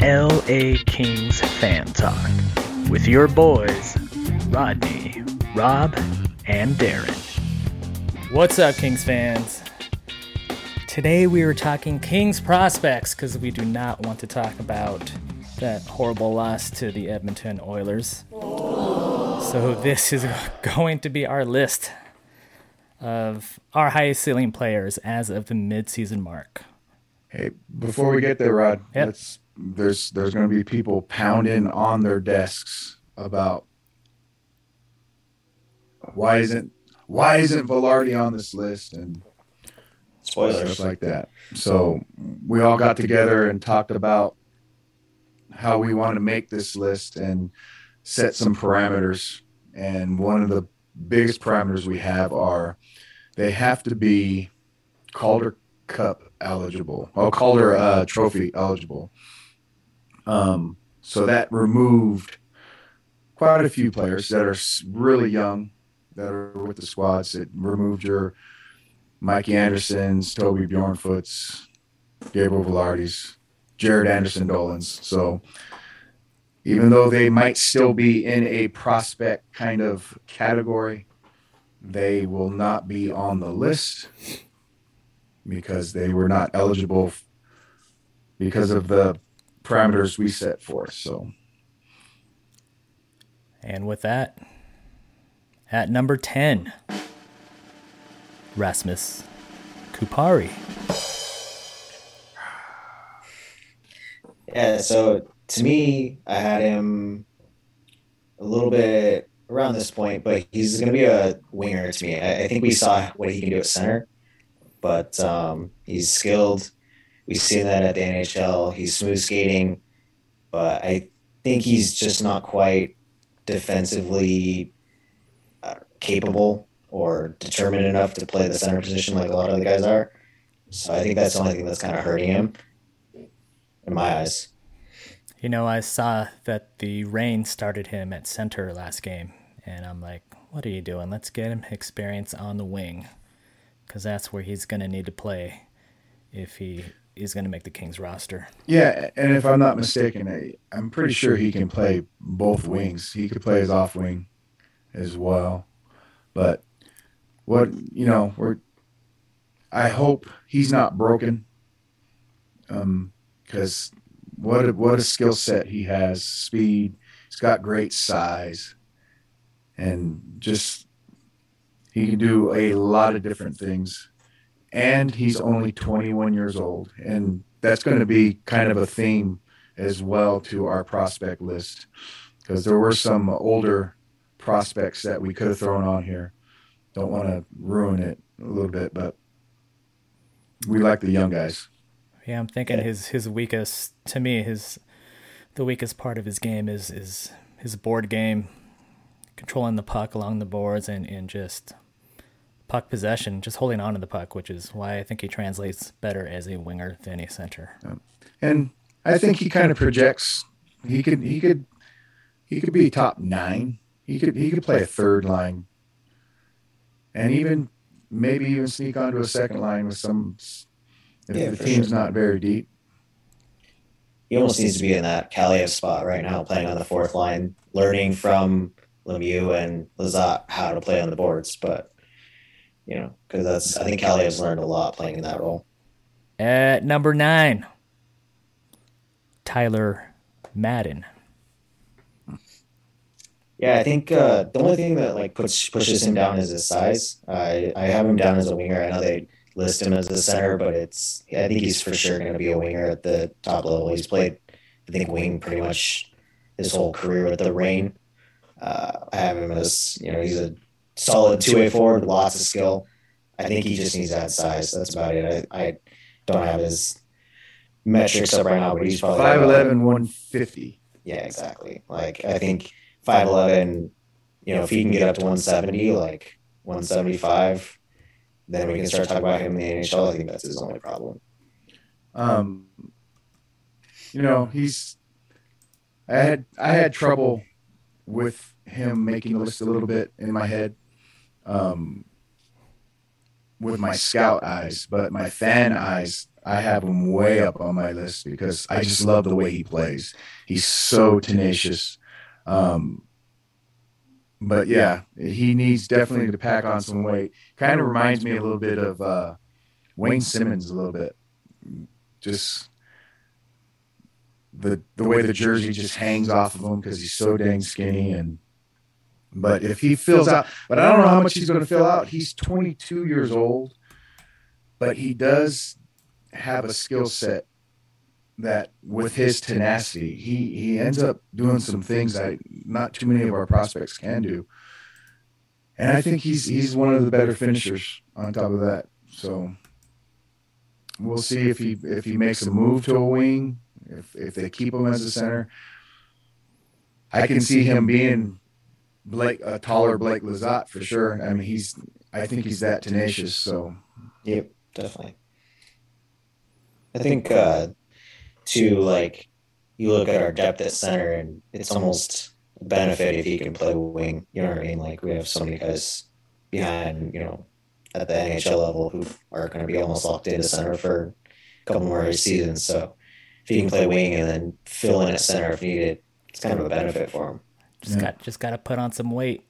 LA Kings Fan Talk with your boys, Rodney, Rob, and Darren. What's up, Kings fans? Today we were talking Kings prospects because we do not want to talk about that horrible loss to the Edmonton Oilers. So this is going to be our list of our highest ceiling players as of the midseason mark. Hey, before we get there, Rod, Yep. let's, there's there's going to be people pounding on their desks about why isn't why isn't Vilardi on this list and Spoilers. stuff like that. So we all got together and talked about how we want to make this list and set some parameters. And one of the biggest parameters we have are they have to be Calder Cup eligible, oh Calder uh, Trophy eligible. Um, so that removed quite a few players that are really young that are with the squads. It removed your Mikey Anderson's, Toby Bjornfot's, Gabriel Vilardi's, Jared Anderson Dolan's. So even though they might still be in a prospect kind of category, they will not be on the list because they were not eligible because of the parameters we set forth. So And with that, at number 10, Rasmus Kupari. Yeah, so to me, I had him a little bit around this point, but he's going to be a winger to me. I, I think we saw what he can do at center, but um, he's skilled. We've seen that at the NHL. He's smooth skating, but I think he's just not quite defensively uh, capable or determined enough to play the center position like a lot of the guys are. So I think that's the only thing that's kind of hurting him in my eyes. You know, I saw that the Reign started him at center last game, and I'm like, what are you doing? Let's get him experience on the wing, because that's where he's going to need to play if he is going to make the Kings roster. yeah, and if I'm not mistaken, I, I'm pretty sure he can play both wings. He could play his off wing as well. But what you know, we're I hope he's not broken. Um, because what a, what a skill set he has, speed. He's got great size, and just he can do a lot of different things. And he's only 21 years old, and that's going to be kind of a theme as well to our prospect list, because there were some older prospects that we could have thrown on here. Don't want to ruin it a little bit, but we like the young guys. Yeah, I'm thinking his his weakest to me his the weakest part of his game is is his board game, controlling the puck along the boards and and just puck possession, just holding on to the puck, which is why I think he translates better as a winger than a center. and I think he kind of projects. He could he could he could be top nine. He could he could play a third line, and even maybe even sneak onto a second line with some. If Yeah, the for team's sure. not very deep, he almost needs to be in that Kaliyev spot right now, playing on the fourth line, learning from Lemieux and Lizotte how to play on the boards. But you know, because that's I think Kaliyev's learned a lot playing in that role. At number nine, Tyler Madden. Yeah, I think uh, the only thing that like puts pushes him down is his size. I I have him down as a winger. I know they list him as a center, but it's I think he's for sure going to be a winger at the top level. He's played I think wing pretty much his whole career with the Reign. Uh, I have him as you know he's a solid two way forward, lots of skill. I think he just needs that size. That's about it. I, I don't have his metrics up right now, but he's probably 5'11", 150. yeah, exactly. Like I think five eleven, you know, if he can get up to one seventy, like one seventy five, then we can start talking about him in the NHL. I think that's his only problem. Um, you know, he's. I had I had trouble with him making the list a little bit in my head. Um, with my scout eyes, but my fan eyes, I have him way up on my list because I just love the way he plays. He's so tenacious. Um, but yeah, he needs definitely to pack on some weight. Kind of reminds me a little bit of uh, Wayne Simmonds a little bit. Just the the way the jersey just hangs off of him because he's so dang skinny and but if he fills out but I don't know how much he's going to fill out. He's 22 years old, but he does have a skill set that with his tenacity, he he ends up doing some things that not too many of our prospects can do. And I think he's he's one of the better finishers on top of that. So we'll see if he if he makes a move to a wing, if if they keep him as a center. I can see him being Blake a taller Blake Lizotte for sure. I mean he's I think he's that tenacious. So Yep, definitely. I think uh to like you look at our depth at center and it's almost a benefit if he can play wing. You know what I mean? Like we have so many guys behind, you know, at the NHL level who are going to be almost locked into center for a couple more seasons. So if he can play wing and then fill in at center if needed, it's kind of a benefit for him. Just Yeah. got just got to put on some weight.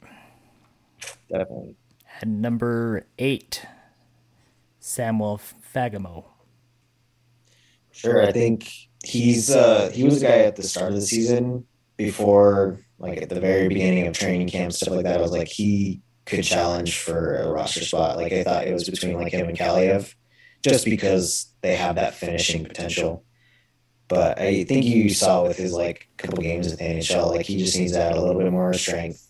Definitely. At number eight, Samuel Fagemo. Sure, I think he's uh he was a guy at the start of the season before like at the very beginning of training camp stuff like that. I was like he could challenge for a roster spot. Like I thought it was between like him and Kaliyev, just because they have that finishing potential. But I think you saw with his like couple games at the NHL, like he just needs to add a little bit more strength.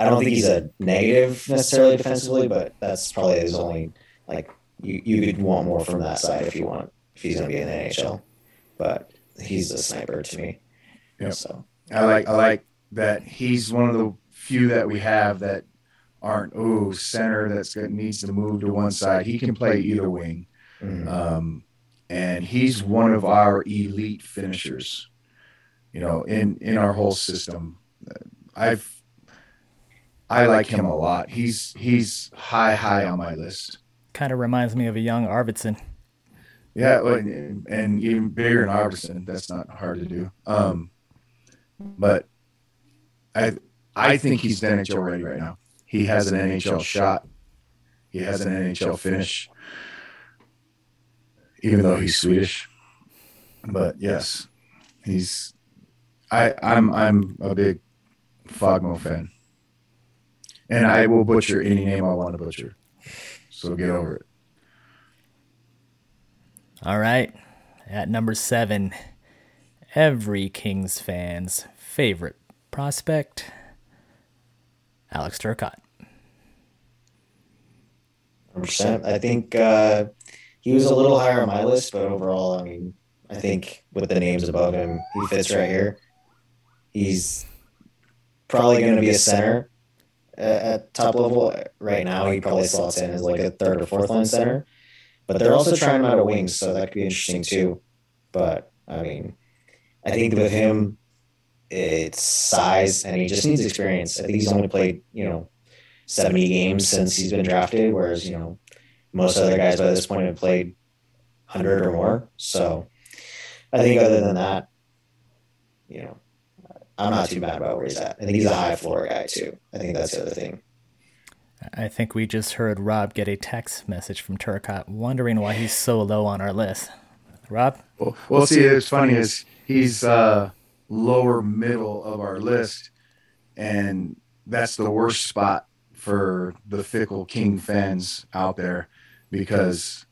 I don't think he's a negative necessarily defensively, but that's probably his only like you you could want more from that side if you want if he's going to be in the NHL. But he's a sniper to me. Yep. So I like I like that he's one of the few that we have that aren't oh center that's that needs to move to one side. He can play either wing, mhm. um, and he's one of our elite finishers. You know, in in our whole system, I've I like him a lot. He's he's high high on my list. Kind of reminds me of a young Arvidsson. Yeah, and, and even bigger than Iverson. That's not hard to do. Um, but I I think he's NHL ready right now. He has an NHL shot. He has an NHL finish, even though he's Swedish. But yes, he's. I I'm I'm a big Fogmo fan, and I will butcher any name I want to butcher. So get over it. All right. At number seven, every Kings fan's favorite prospect, Alex Turcotte. 100%. I think uh, he was a little higher on my list, but overall, I mean, I think with the names above him, he fits right here. He's probably going to be a center at, top level right now. He probably slots in as like a third or fourth line center, but they're also trying out of wings, so that could be interesting too. But I mean, I think with him, it's size and he just needs experience. I think he's only played, you know, 70 games since he's been drafted, whereas, you know, most other guys by this point have played 100 or more. So I think other than that, you know, I'm not too mad about where he's at. I think he's a high floor guy too. I think that's the other thing. I think we just heard Rob get a text message from Turcotte wondering why he's so low on our list. Rob? Well, well, see, it's funny is he's uh, lower middle of our list, and that's the worst spot for the fickle King fans out there because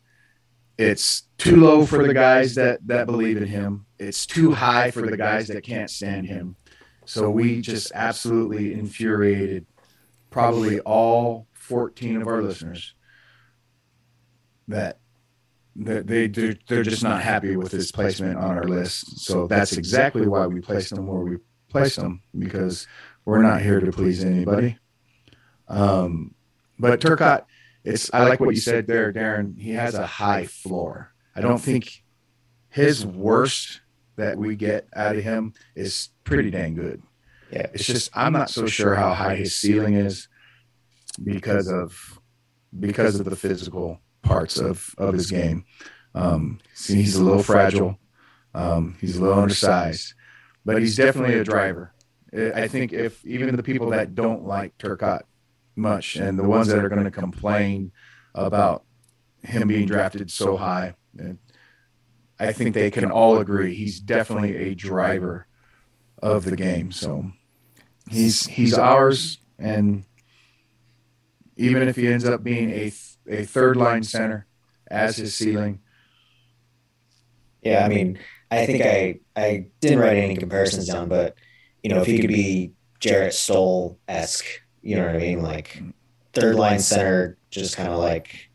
it's too low for the guys that that believe in him. It's too high for the guys that can't stand him. So we just absolutely infuriated probably all 14 of our listeners that that they they're, they're just not happy with his placement on our list. So that's exactly why we placed him where we placed him because we're not here to please anybody. Um, but Turcotte, it's I like what you said there, Darren. He has a high floor. I don't think his worst that we get out of him is pretty dang good. Yeah. It's just I'm not so sure how high his ceiling is because of because of the physical parts of of his game. Um, see, he's a little fragile. Um, he's a little undersized, but he's definitely a driver. I think if even the people that don't like Turcotte much and the ones that are going to complain about him being drafted so high, I think they can all agree he's definitely a driver of the game. So he's he's ours, and even if he ends up being a a third line center as his ceiling. Yeah, I mean, I think I I didn't write any comparisons down, but you know, if he could be Jarret Stoll esque, you know what I mean, like third line center, just kind of like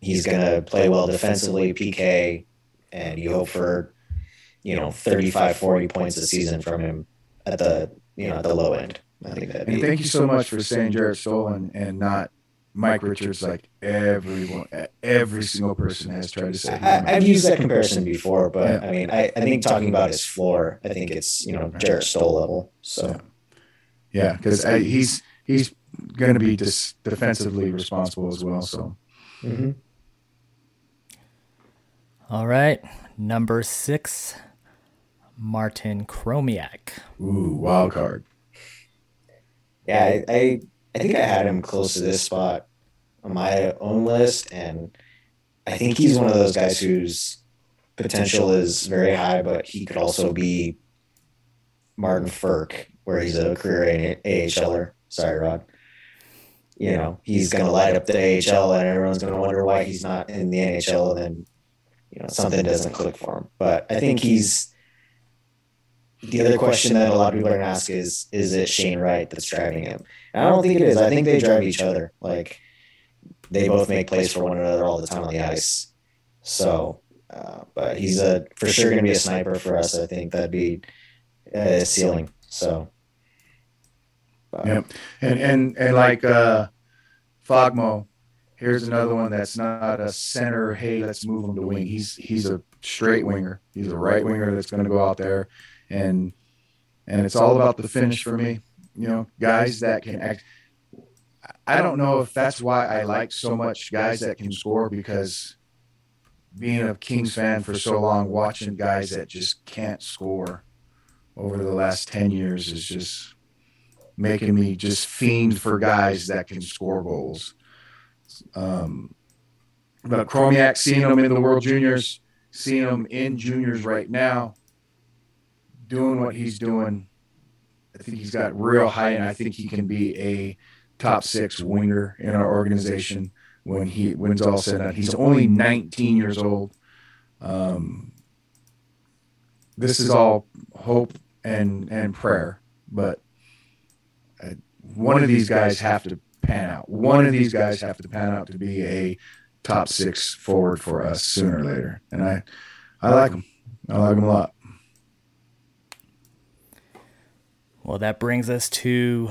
he's gonna play well defensively, PK, and you hope for you know 35, 40 points a season from him at the you know at the low end. I think that. And thank you so much for saying Jarret Stoll and, and not Mike Richards, like everyone, every single person has tried to say. I, have used that comparison before, but yeah. I mean, I, I think talking about his floor, I think it's you know Jarret Stoll level. So, yeah, because he's he's going to be dis- defensively responsible as well. So. Mm-hmm. All right, number six, Martin Chromiak. Ooh, wild card. Yeah, I, I I think I had him close to this spot on my own list, and I think he's one of those guys whose potential is very high, but he could also be Martin Frk, where he's a career AHLer. Sorry, Rod. You know, he's going to light up the AHL, and everyone's going to wonder why he's not in the NHL. And then, you know, something doesn't click for him. But I think he's the other question that a lot of people are going to ask is, is it Shane Wright that's driving him? And I don't think it is. I think they drive each other. Like they both make plays for one another all the time on the ice. So, uh, but he's a for sure going to be a sniper for us. I think that'd be a ceiling. So, but. yeah, and and and like uh, Fogmo, here's another one that's not a center. Hey, let's move him to wing. He's he's a straight winger. He's a right winger that's going to go out there, and and it's all about the finish for me. You know, guys that can act I don't know if that's why I like so much guys that can score because being a Kings fan for so long, watching guys that just can't score over the last 10 years is just making me just fiend for guys that can score goals. Um, but Chromiak, seeing him in the World Juniors, seeing him in juniors right now, doing what he's doing, I think he's got real high, and I think he can be a top six winger in our organization when he when it's all said and done. He's only 19 years old. Um, this is all hope and and prayer, but one of these guys have to pan out. One of these guys have to pan out to be a top six forward for us sooner or later, and I I like him. I like him a lot. Well, that brings us to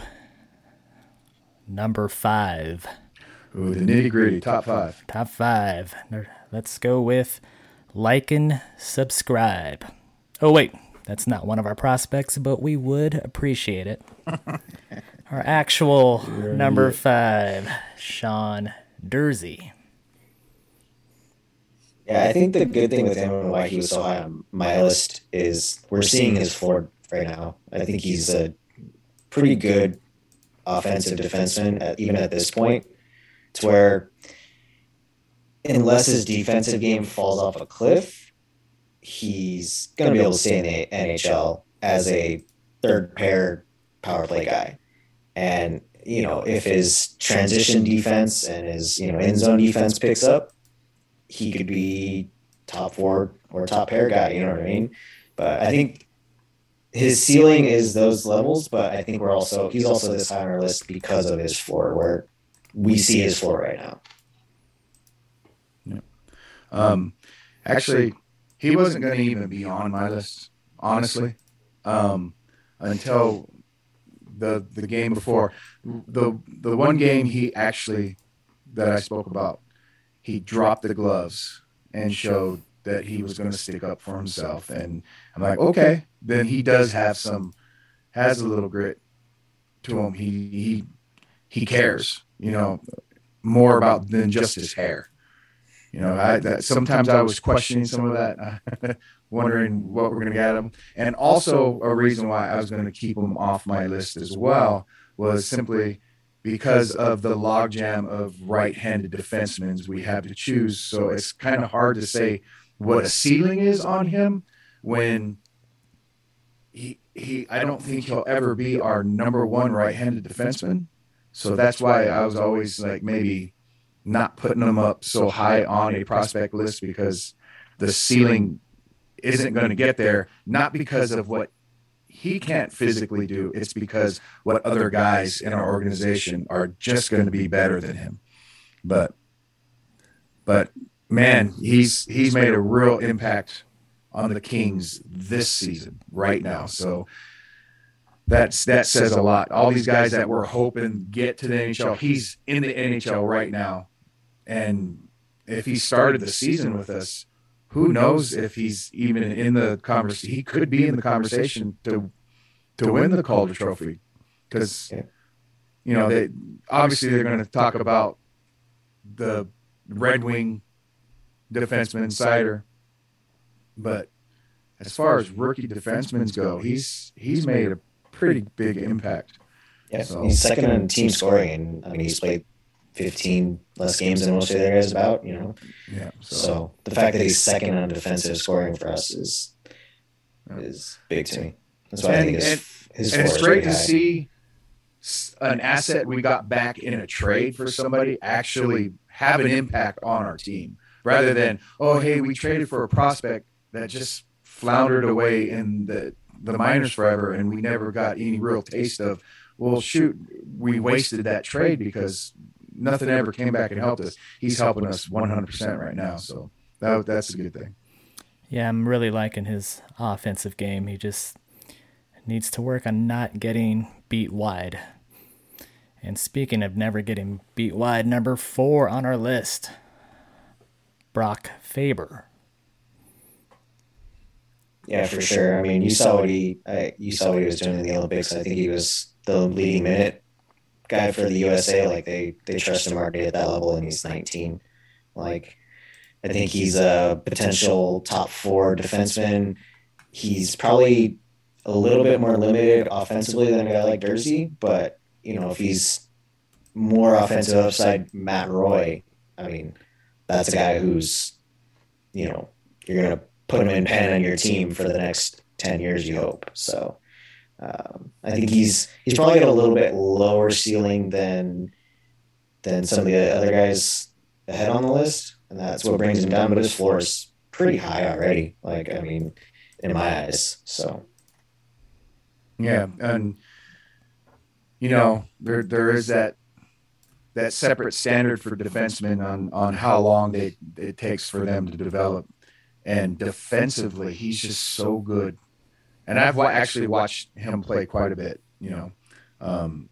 number five. Ooh, the nitty gritty, top five. Top five. Let's go with like and subscribe. Oh, wait, that's not one of our prospects, but we would appreciate it. our actual number five, Sean Durzi. Yeah, I think the good thing with him and why he was so high on my list is we're seeing his floor right now. I think he's a pretty good offensive defenseman, at, even at this point. It's where, unless his defensive game falls off a cliff, he's going to be able to stay in the NHL as a third pair power play guy. And, you know, if his transition defense and his, you know, in zone defense picks up, he could be top four or top pair guy, you know what I mean? But I think his ceiling is those levels, but I think we're also he's also this high on our list because of his floor, where we see his floor right now. Yeah. Um, actually, he wasn't going to even be on my list, honestly, um, until the the game before. The the one game he actually that I spoke about, he dropped the gloves and showed that he was going to stick up for himself. And I'm like, okay, then he does have some, has a little grit to him. He he he cares, you know. more about than just his hair. You know, I that, sometimes I was questioning some of that, wondering what we're going to get him, and also a reason why I was going to keep him off my list as well was simply because of the logjam of right-handed defensemen we have to choose. So it's kind of hard to say what a ceiling is on him when he he I don't think he'll ever be our number one right-handed defenseman. So that's why I was always like maybe not putting him up so high on a prospect list because the ceiling isn't going to get there not because of what he can't physically do it's because what other guys in our organization are just going to be better than him but but man he's he's made a real impact on the Kings this season right now. So that's that says a lot. All these guys that we're hoping get to the NHL, he's in the NHL right now. And if he started the season with us, who knows if he's even in the conversation? He could be in the conversation to to win the Calder Trophy because you know they obviously they're going to talk about the Red Wing defenseman Seider but as far as rookie defensemen go, he's he's made a pretty big impact. Yeah, so. he's second in team scoring, and I mean he's played 15 less games than most of the other guys about, you know. Yeah. So, so the fact that he's second on defensive scoring for us is is big to me. That's why and, I think his, and, his and it's great to see an asset we got back in a trade for somebody actually have an impact on our team rather than oh hey we traded for a prospect that just floundered away in the the minors forever, and we never got any real taste of. Well, shoot, we wasted that trade because nothing ever came back and helped us. He's helping us 100% right now, so that that's a good thing. Yeah, I'm really liking his offensive game. He just needs to work on not getting beat wide. And speaking of never getting beat wide, number four on our list, Brock Faber. Yeah, for sure. I mean, you saw what he I, you saw what he was doing in the Olympics. I think he was the leading minute guy for the USA. Like they they trust him already at that level, and he's 19. Like I think he's a potential top four defenseman. He's probably a little bit more limited offensively than a guy like Durzi, but you know if he's more offensive upside, Matt Roy. I mean, that's a guy who's you know you're gonna put him in pen on your team for the next 10 years, you hope. So um, I think he's he's probably got a little bit lower ceiling than than some of the other guys ahead on the list, and that's what brings him down. But his floor is pretty high already. Like I mean, in my eyes. So yeah, and you know there there is that that separate standard for defensemen on on how long they it takes for them to develop and defensively, he's just so good. And I've actually watched him play quite a bit. You know, um,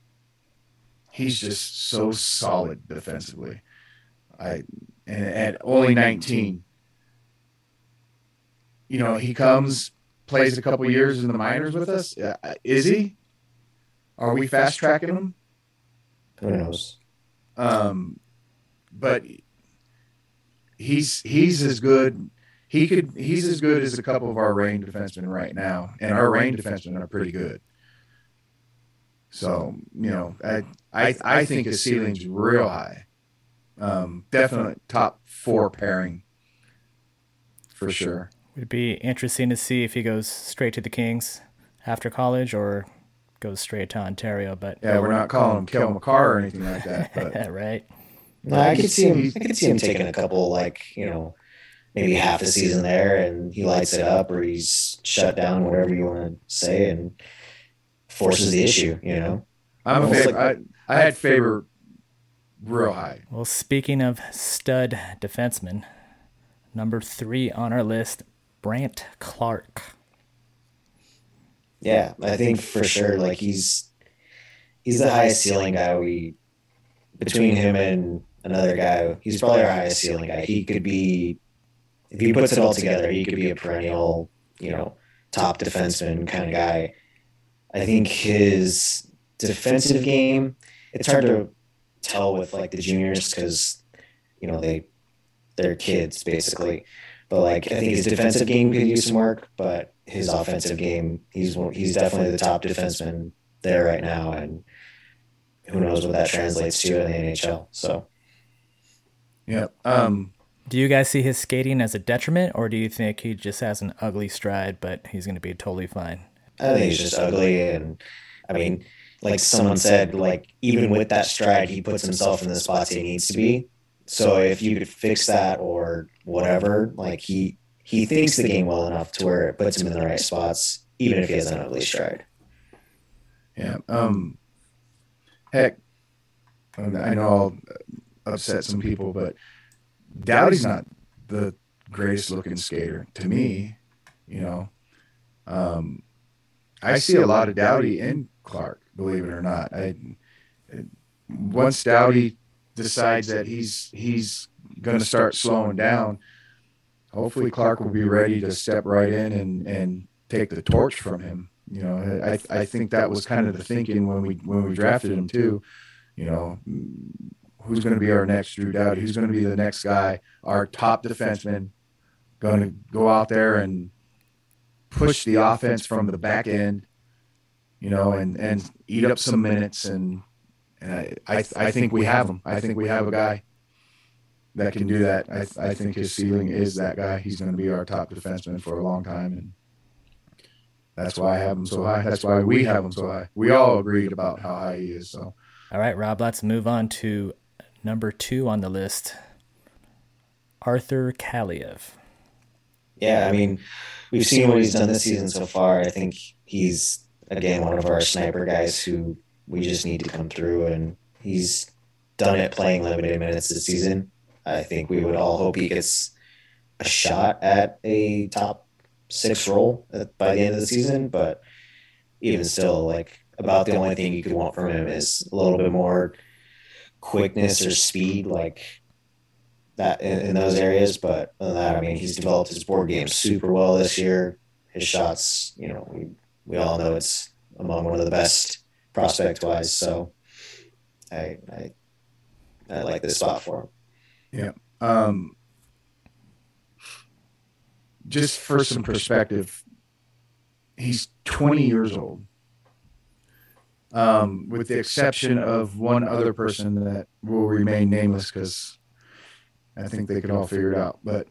he's just so solid defensively. I and at only 19, you know, he comes, plays a couple years in the minors with us. Uh, is he? Are we fast tracking him? Who knows? Um, but he's he's as good he could he's as good as a couple of our Reign defensemen right now, and our Reign defensemen are pretty good. So you know, I I, I think his ceiling's real high. Um, definitely top four pairing for sure. It'd be interesting to see if he goes straight to the Kings after college or goes straight to Ontario. But yeah, we're not calling him Cale Makar or anything like that. But right. No, I could see him. I could see him taking a couple like you know maybe half a season there and he lights it up or he's shut down, whatever you want to say, and forces the issue, you know? I'm a favorite. Like, I, I had Faber real high. Well, speaking of stud defensemen, number three on our list, Brandt Clarke. Yeah, I think for sure. Like he's he's the highest ceiling guy we between him and another guy. He's probably our highest ceiling guy. He could be if he puts it all together, he could be a perennial, you know, top defenseman kind of guy. I think his defensive game, it's hard to tell with like the juniors because you know they they're kids basically. But like I think his defensive game could use some work, but his offensive game, he's he's definitely the top defenseman there right now, and who knows what that translates to in the NHL. So, yeah. Um, do you guys see his skating as a detriment, or do you think he just has an ugly stride, but he's going to be totally fine? I think he's just ugly, and I mean, like someone said, like even with that stride, he puts himself in the spots he needs to be. So if you could fix that or whatever, like he he thinks the game well enough to where it puts him in the right spots, even if he has an ugly stride. Yeah. Um. Heck, I know I'll upset some people, but Doughty's not the greatest looking skater to me. You know, um, I see a lot of Doughty in Clarke, believe it or not. I once Doughty decides that he's he's going to start slowing down, hopefully Clarke will be ready to step right in and and take the torch from him. You know, I I think that was kind of the thinking when we when we drafted him too. You know, who's going to be our next Drew Doughty? Who's going to be the next guy, our top defenseman, going to go out there and push the offense from the back end, you know, and and eat up some minutes and. And I, I, I think we have him. I think we have a guy that can do that. I, I think his ceiling is that guy. He's going to be our top defenseman for a long time, and that's why I have him so high. That's why we have him so high. We all agreed about how high he is. So, all right, Rob, let's move on to number two on the list, Arthur Kaliyev. Yeah, I mean, we've seen what he's done this season so far. I think he's again one of our sniper guys who we just need to come through, and he's done it playing limited minutes this season. I think we would all hope he gets a shot at a top six role by the end of the season, but even still, like about the only thing you could want from him is a little bit more quickness or speed, like that in, in those areas. But that, I mean, he's developed his board game super well this year. His shots, you know, we we all know it's among one of the best prospect wise. So I I I like this spot for him. Yeah. Um, just for some perspective, he's 20 years old. Um, with the exception of one other person that will remain nameless because I think they could all figure it out. But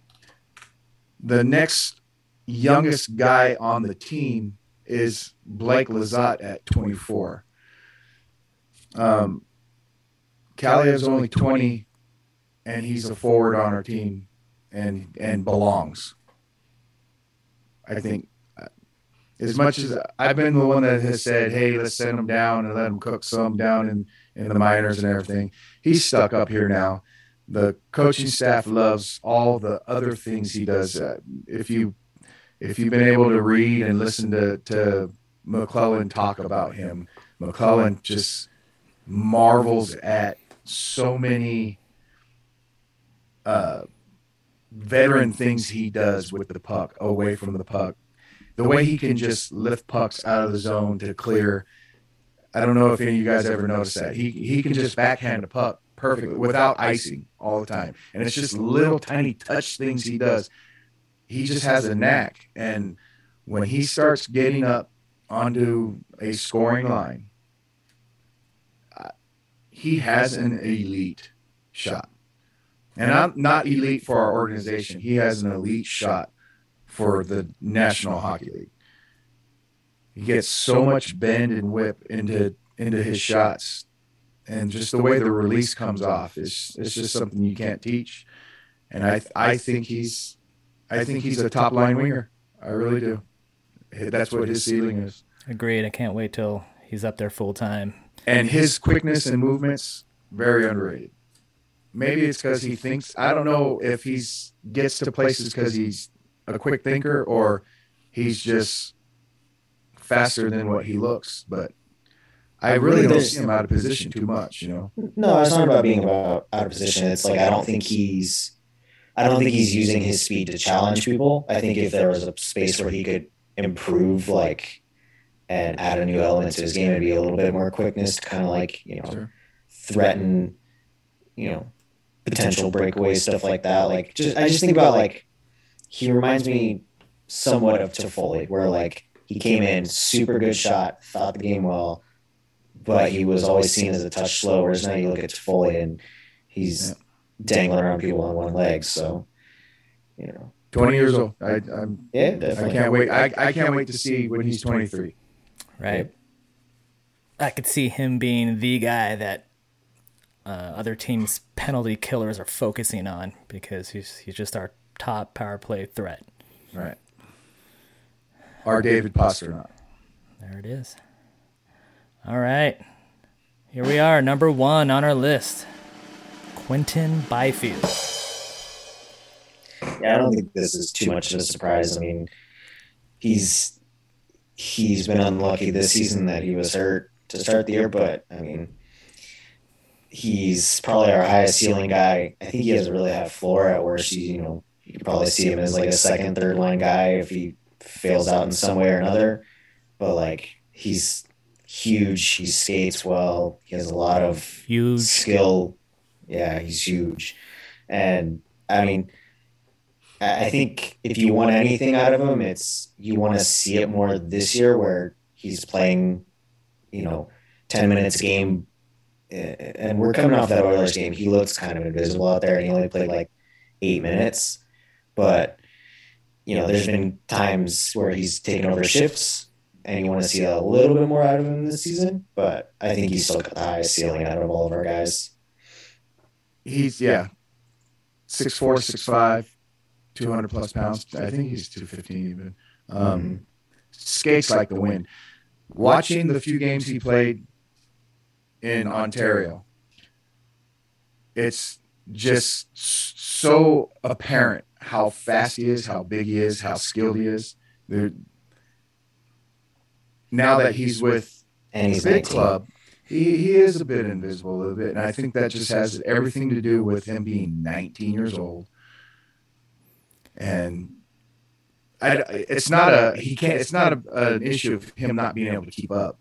the next youngest guy on the team is Blake Lizotte at 24. Um, is only 20, and he's a forward on our team and and belongs. I think as much as I've been the one that has said, "Hey, let's send him down and let him cook some down in in the minors and everything," he's stuck up here now. The coaching staff loves all the other things he does. Uh, if you if you've been able to read and listen to to McLellan talk about him, McLellan just marvels at so many uh, veteran things he does with the puck away from the puck. The way he can just lift pucks out of the zone to clear. I don't know if any of you guys ever noticed that. He he can just backhand a puck perfectly without icing all the time. And it's just little tiny touch things he does. He just has a knack. And when he starts getting up onto a scoring line, uh, he has an elite shot. And I'm not elite for our organization. He has an elite shot for the National Hockey League. He gets so much bend and whip into into his shots, and just the way the release comes off is it's just something you can't teach. And I I think he's I think he's a top line winger. I really do. That's what his ceiling is. Agreed. I can't wait till he's up there full time and his quickness and movements very underrated. Maybe it's because he thinks. I don't know if he's gets to places because he's a quick thinker or he's just faster than what he looks. But I really don't see him out of position too much. You know. No, it's not about being about out of position. It's like I don't think he's. I don't think he's using his speed to challenge people. I think if there was a space where he could improve, like and add a new element to his game and be a little bit more quickness to kind of like you know sure. threaten you know, potential breakaways, stuff like that. Like, just I just think about like he reminds me somewhat of Toffoli, where like he came in super good shot, thought the game well, but he was always seen as a touch slow. Whereas now you look at Toffoli and he's Yeah. dangling around people on one leg. So, you know, 20 years old. I, I'm, yeah, I can't wait. I, I can't wait to see when he's 23. right? I could see him being the guy that uh, other teams' penalty killers are focusing on because he's he's just our top power play threat. Right. Our David Pastrnak. There it is. All right, here we are, number one on our list, Quinton Byfield. Yeah, I don't think this is too much of a surprise. I mean, he's he's been unlucky this season that he was hurt to start the year, but I mean, he's probably our highest ceiling guy. I think he has a really high floor at worst. You, you know, you could probably see him as like a second, third line guy if he fails out in some way or another. But like, he's huge. He skates well. He has a lot of Huge. skill. Yeah, he's huge. And I mean, I think if you want anything out of him, it's you want to see it more this year where he's playing, you know, 10 minutes game. And we're coming off that Oilers game. He looks kind of invisible out there and he only played like eight minutes. But, you know, there's been times where he's taken over shifts and you want to see a little bit more out of him this season. But I think he's still got the highest ceiling out of all of our guys. He's, yeah, 6'4, 6'5, 200 plus pounds. I think he's 215 even. Um, skates like the wind. Watching the few games he played in Ontario, it's just so apparent how fast he is, how big he is, how skilled he is. There- now that he's with And he's big 19. club, he, he is a bit invisible a little bit. And I think that just has everything to do with him being 19 years old. And I, it's not a he can't it's not a, an issue of him not being able to keep up.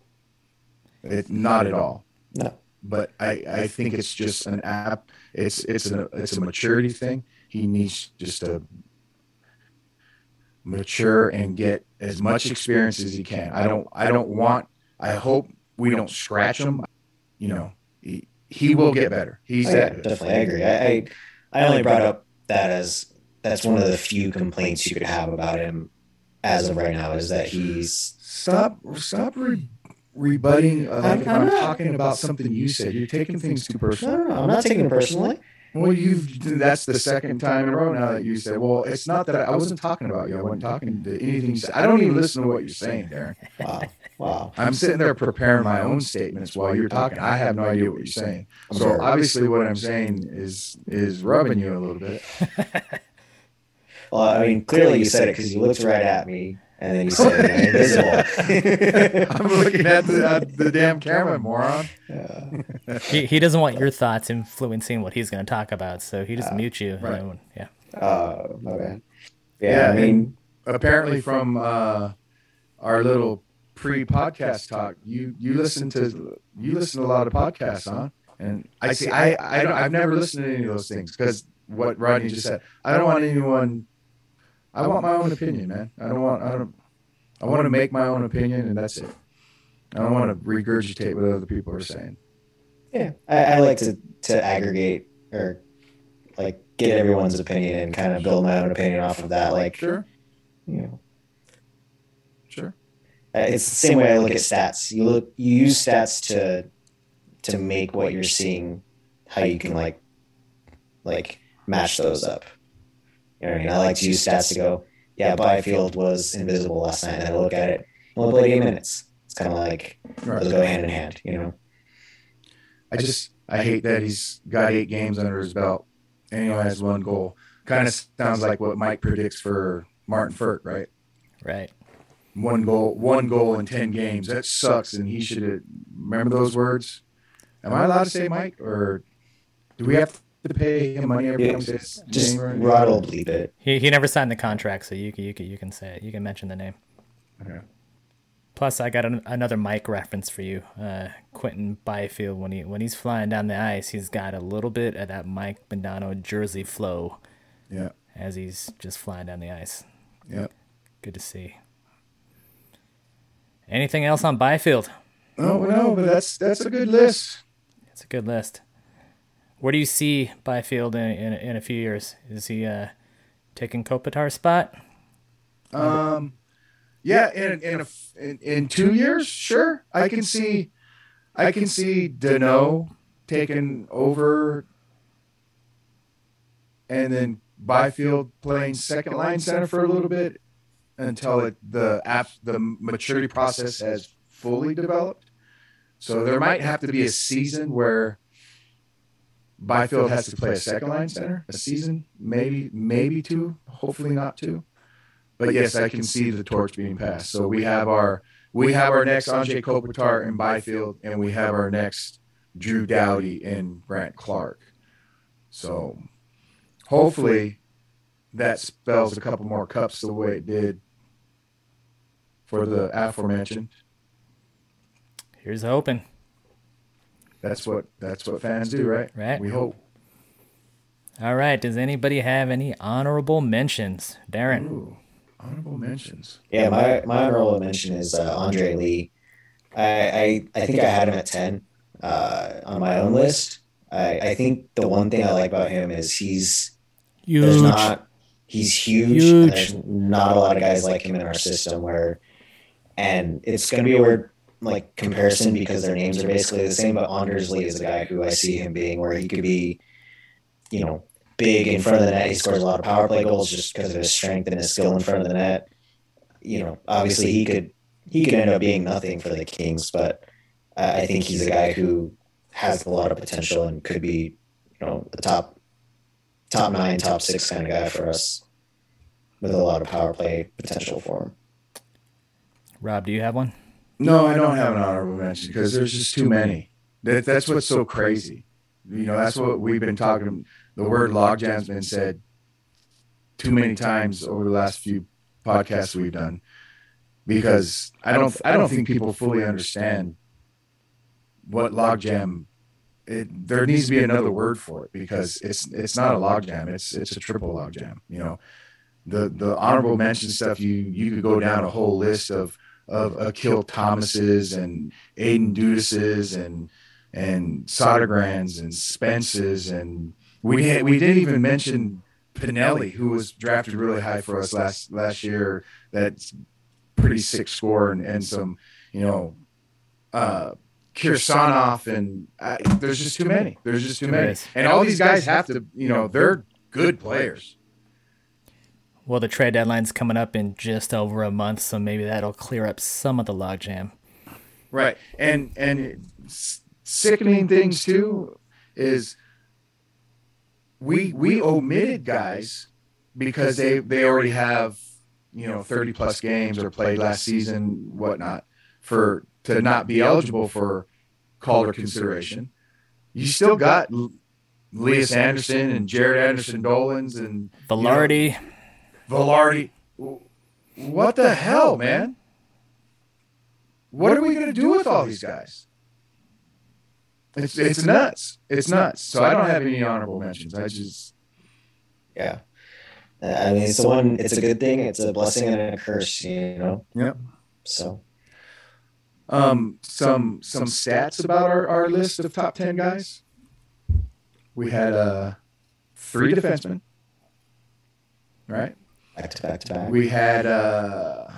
It, not at all. No. But I, I think it's just an app. It's it's a it's a maturity thing. He needs just to mature and get as much experience as he can. I don't I don't want I hope we don't scratch him. You know, he, he will get better. He's Oh, yeah, that definitely. I agree. I, I I only brought up that as that's one of the few complaints you could have about him as of right now is that he's Stop stop re, rebutting. Uh, like if I'm I'm talking about something you said, you're taking things too no, no, no, I'm not taking it personally. Well, you've that's the second time in a row now that you said, "Well, it's not that I, I wasn't talking about you. I wasn't talking to anything you said. I don't even listen to what you're saying, Darren. Wow, wow. I'm sitting there preparing my own statements while you're talking. I have no idea what you're saying. So obviously, what I'm saying is is rubbing you a little bit. Well, I mean, clearly you said it because you looked right at me and then you said I'm invisible. I'm looking at the, at the damn camera, moron. Yeah. He, he doesn't want your thoughts influencing what he's going to talk about, so he just mutes you. right. and- yeah. Uh, my bad. Yeah, Yeah, I mean, Apparently, from uh, our little pre-podcast talk, you you listen to you listen to a lot of podcasts, huh? And I see, I I don't, I've never listened to any of those things because what Rodney just said. I don't want anyone. I want my own opinion, man. I don't want. I don't. I want to make my own opinion, and that's it. I don't want to regurgitate what other people are saying. yeah, I, I like to to aggregate or like get everyone's opinion and kind of build my own opinion off of that. Like, Sure, you know, sure. It's the same way I look at stats. You look, you use stats to to make what you're seeing, how you can like like match those up. You know what I mean? I like to use stats to go, yeah, Byfield was invisible last night, and I look at it, he only played eight minutes. It's kind of like Right. those go hand in hand, you know? I just I hate that he's got eight games under his belt and he only has one goal. Kind of sounds like what Mike predicts for Martin Frk, right? Right. One goal, one goal in ten games. That sucks, and he should remember those words. Am I allowed to say Mike, or do we have to pay him money every Yeah, time he Just name right? Rod will bleep it. He, he never signed the contract, so you can, you can, you can say it. You can mention the name. Okay. Plus, I got an, another Mike reference for you, uh, Quinton Byfield. When he when he's flying down the ice, he's got a little bit of that Mike Modano jersey flow Yeah. as he's just flying down the ice. Yeah. Good to see. Anything else on Byfield? Oh no, but that's that's a good list. It's a good list. Where do you see Byfield in in, in a few years? Is he uh, taking Kopitar's spot? Um, yeah, in in, a in in two years, sure, I can see, I can see Danault taking over, and then Byfield playing second line center for a little bit until it, the app the maturity process has fully developed. So there might have to be a season where Byfield has to play a second line center, a season, maybe maybe two, hopefully not two. But yes, I can see the torch being passed. So we have our we have our next Anze Kopitar in Byfield, and we have our next Drew Doughty and Brandt Clarke. So hopefully that spells a couple more cups the way it did for the aforementioned. Here's the hoping. That's what that's what fans do, right? Right. We hope. All right. Does anybody have any honorable mentions? Darren. Ooh, honorable mentions. Yeah, my, my honorable mention is uh, Andre Lee. I, I I think I had him at ten uh, on my own list. I, I think the one thing I like about him is he's there's Huge. not he's huge, Huge. and there's not a lot of guys like him in our system where and it's gonna be a weird like comparison because their names are basically the same, but Anders Lee is a guy who I see him being where he could be, you know, big in front of the net. He scores a lot of power play goals just because of his strength and his skill in front of the net. You know, obviously he could he could end up being nothing for the Kings, but I I think he's a guy who has a lot of potential and could be, you know, the top top nine, top six kind of guy for us with a lot of power play potential for him. Rob, do you have one? No, I don't have an honorable mention because there's just too many. That, that's what's so crazy. You know, that's what we've been talking. The word logjam's been said too many times over the last few podcasts we've done because I don't I don't think people fully understand what logjam. It, there needs to be another word for it because it's it's not a logjam. It's it's a triple logjam. You know, the the honorable mention stuff. You you could go down a whole list of of Akil Thomases and Aidan Dudases and and Sodergrands and Spences and we had, we didn't even mention Pinelli who was drafted really high for us last last year. That's pretty sick score and, and some you know uh Kirsanov and uh, there's just too many. There's just too many. And all these guys have to you know they're good players. Well, the trade deadline's coming up in just over a month, so maybe that'll clear up some of the logjam. Right. And and sickening things too is we we omitted guys because they they already have you know 30 plus games or played last season whatnot for to not be eligible for Calder consideration. You still got L- Elias Andersson and Jaret Anderson-Dolans and Vilardi, Vilardi. What the hell, man? What are we going to do with all these guys? It's it's nuts. It's nuts. So I don't have any honorable mentions. I just Yeah. I mean, it's the one. It's a good thing. It's a blessing and a curse. You know. Yep. So um some some stats about our, our list of top ten guys. We had uh three defensemen. Right? Back to back to back. We had uh,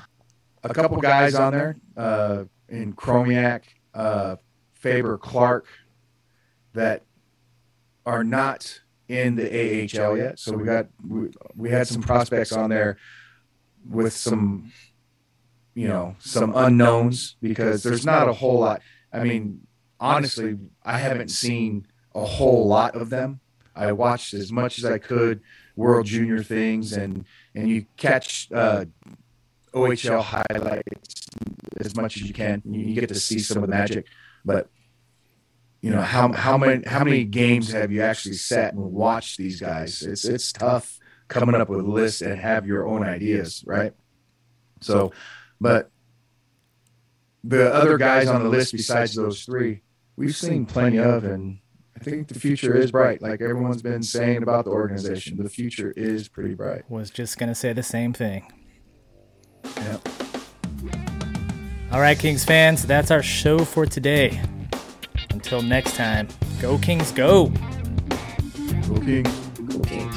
a couple guys on there uh, in Chromiak, uh, Faber, Clarke that are not in the AHL yet. So we got we, we had some prospects on there with some you know some unknowns because there's not a whole lot. I mean, honestly, I haven't seen a whole lot of them. I watched as much as I could World Junior things and and you catch uh, OHL highlights as much as you can. You, get to see some of the magic, but you know how how many how many games have you actually sat and watched these guys? It's it's tough coming up with lists and have your own ideas, right? So, but the other guys on the list besides those three, we've seen plenty of, and I think the future is bright. Like everyone's been saying about the organization, the future is pretty bright. Was just gonna say the same thing. Yeah. All right, Kings fans, that's our show for today. Until next time, go Kings, go! Go Kings. Go Kings.